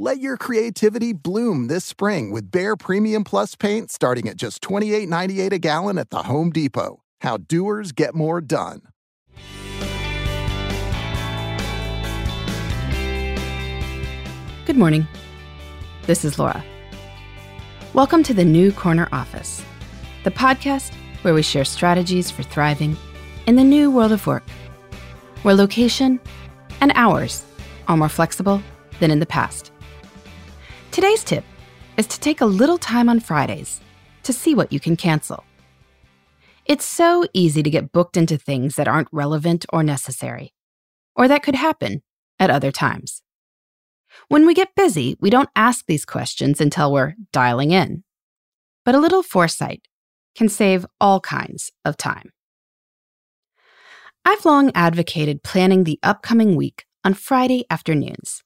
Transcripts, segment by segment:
Let your creativity bloom this spring with Behr Premium Plus paint starting at just $28.98 a gallon at the Home Depot. How doers get more done. Good morning. This is Laura. Welcome to the New Corner Office, the podcast where we share strategies for thriving in the new world of work, where location and hours are more flexible than in the past. Today's tip is to take a little time on Fridays to see what you can cancel. It's so easy to get booked into things that aren't relevant or necessary, or that could happen at other times. When we get busy, we don't ask these questions until we're dialing in. But a little foresight can save all kinds of time. I've long advocated planning the upcoming week on Friday afternoons.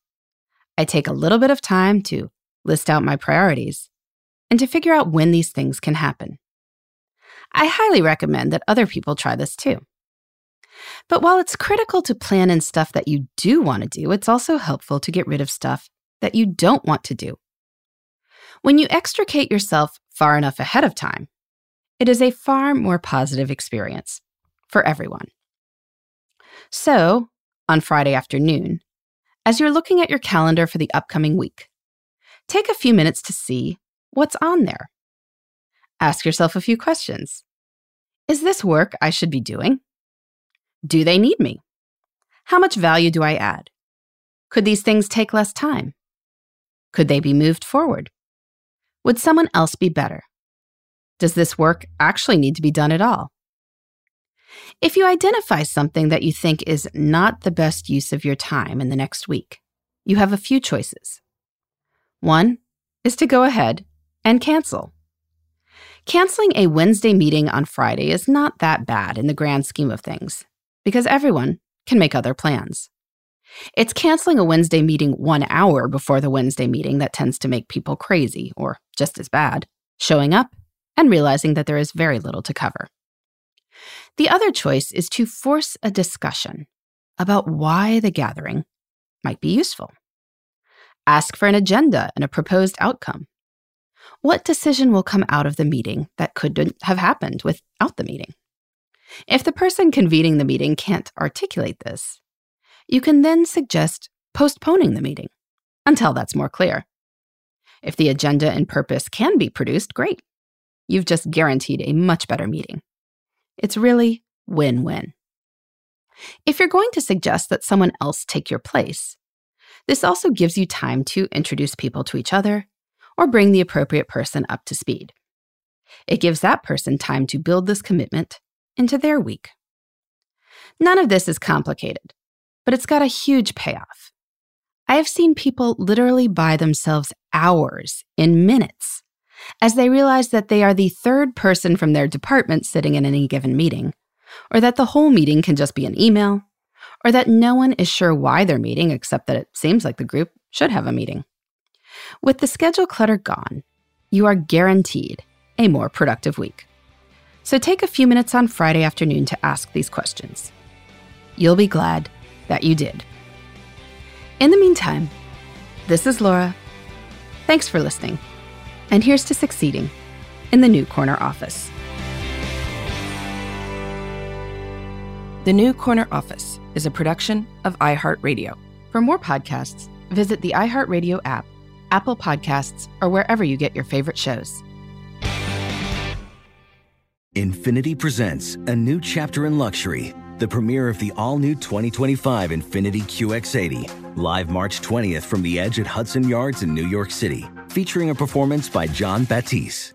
I take a little bit of time to list out my priorities and to figure out when these things can happen. I highly recommend that other people try this too. But while it's critical to plan in stuff that you do want to do, it's also helpful to get rid of stuff that you don't want to do. When you extricate yourself far enough ahead of time, it is a far more positive experience for everyone. So, on Friday afternoon, as you're looking at your calendar for the upcoming week, take a few minutes to see what's on there. Ask yourself a few questions. Is this work I should be doing? Do they need me? How much value do I add? Could these things take less time? Could they be moved forward? Would someone else be better? Does this work actually need to be done at all? If you identify something that you think is not the best use of your time in the next week, you have a few choices. One is to go ahead and cancel. Canceling a Wednesday meeting on Friday is not that bad in the grand scheme of things, because everyone can make other plans. It's canceling a Wednesday meeting one hour before the Wednesday meeting that tends to make people crazy, or just as bad, showing up and realizing that there is very little to cover. The other choice is to force a discussion about why the gathering might be useful. Ask for an agenda and a proposed outcome. What decision will come out of the meeting that couldn't have happened without the meeting? If the person convening the meeting can't articulate this, you can then suggest postponing the meeting until that's more clear. If the agenda and purpose can be produced, great. You've just guaranteed a much better meeting. It's really win win. If you're going to suggest that someone else take your place, this also gives you time to introduce people to each other or bring the appropriate person up to speed. It gives that person time to build this commitment into their week. None of this is complicated, but it's got a huge payoff. I have seen people literally buy themselves hours in minutes as they realize that they are the third person from their department sitting in any given meeting, or that the whole meeting can just be an email, or that no one is sure why they're meeting except that it seems like the group should have a meeting. With the schedule clutter gone, you are guaranteed a more productive week. So take a few minutes on Friday afternoon to ask these questions. You'll be glad that you did. In the meantime, this is Laura. Thanks for listening. And here's to succeeding in the New Corner office. The New Corner Office is a production of iHeartRadio. For more podcasts, visit the iHeartRadio app, Apple Podcasts, or wherever you get your favorite shows. Infiniti presents a new chapter in luxury, the premiere of the all new 2025 Infiniti QX80, live March 20th from the edge at Hudson Yards in New York City, featuring a performance by Jon Batiste.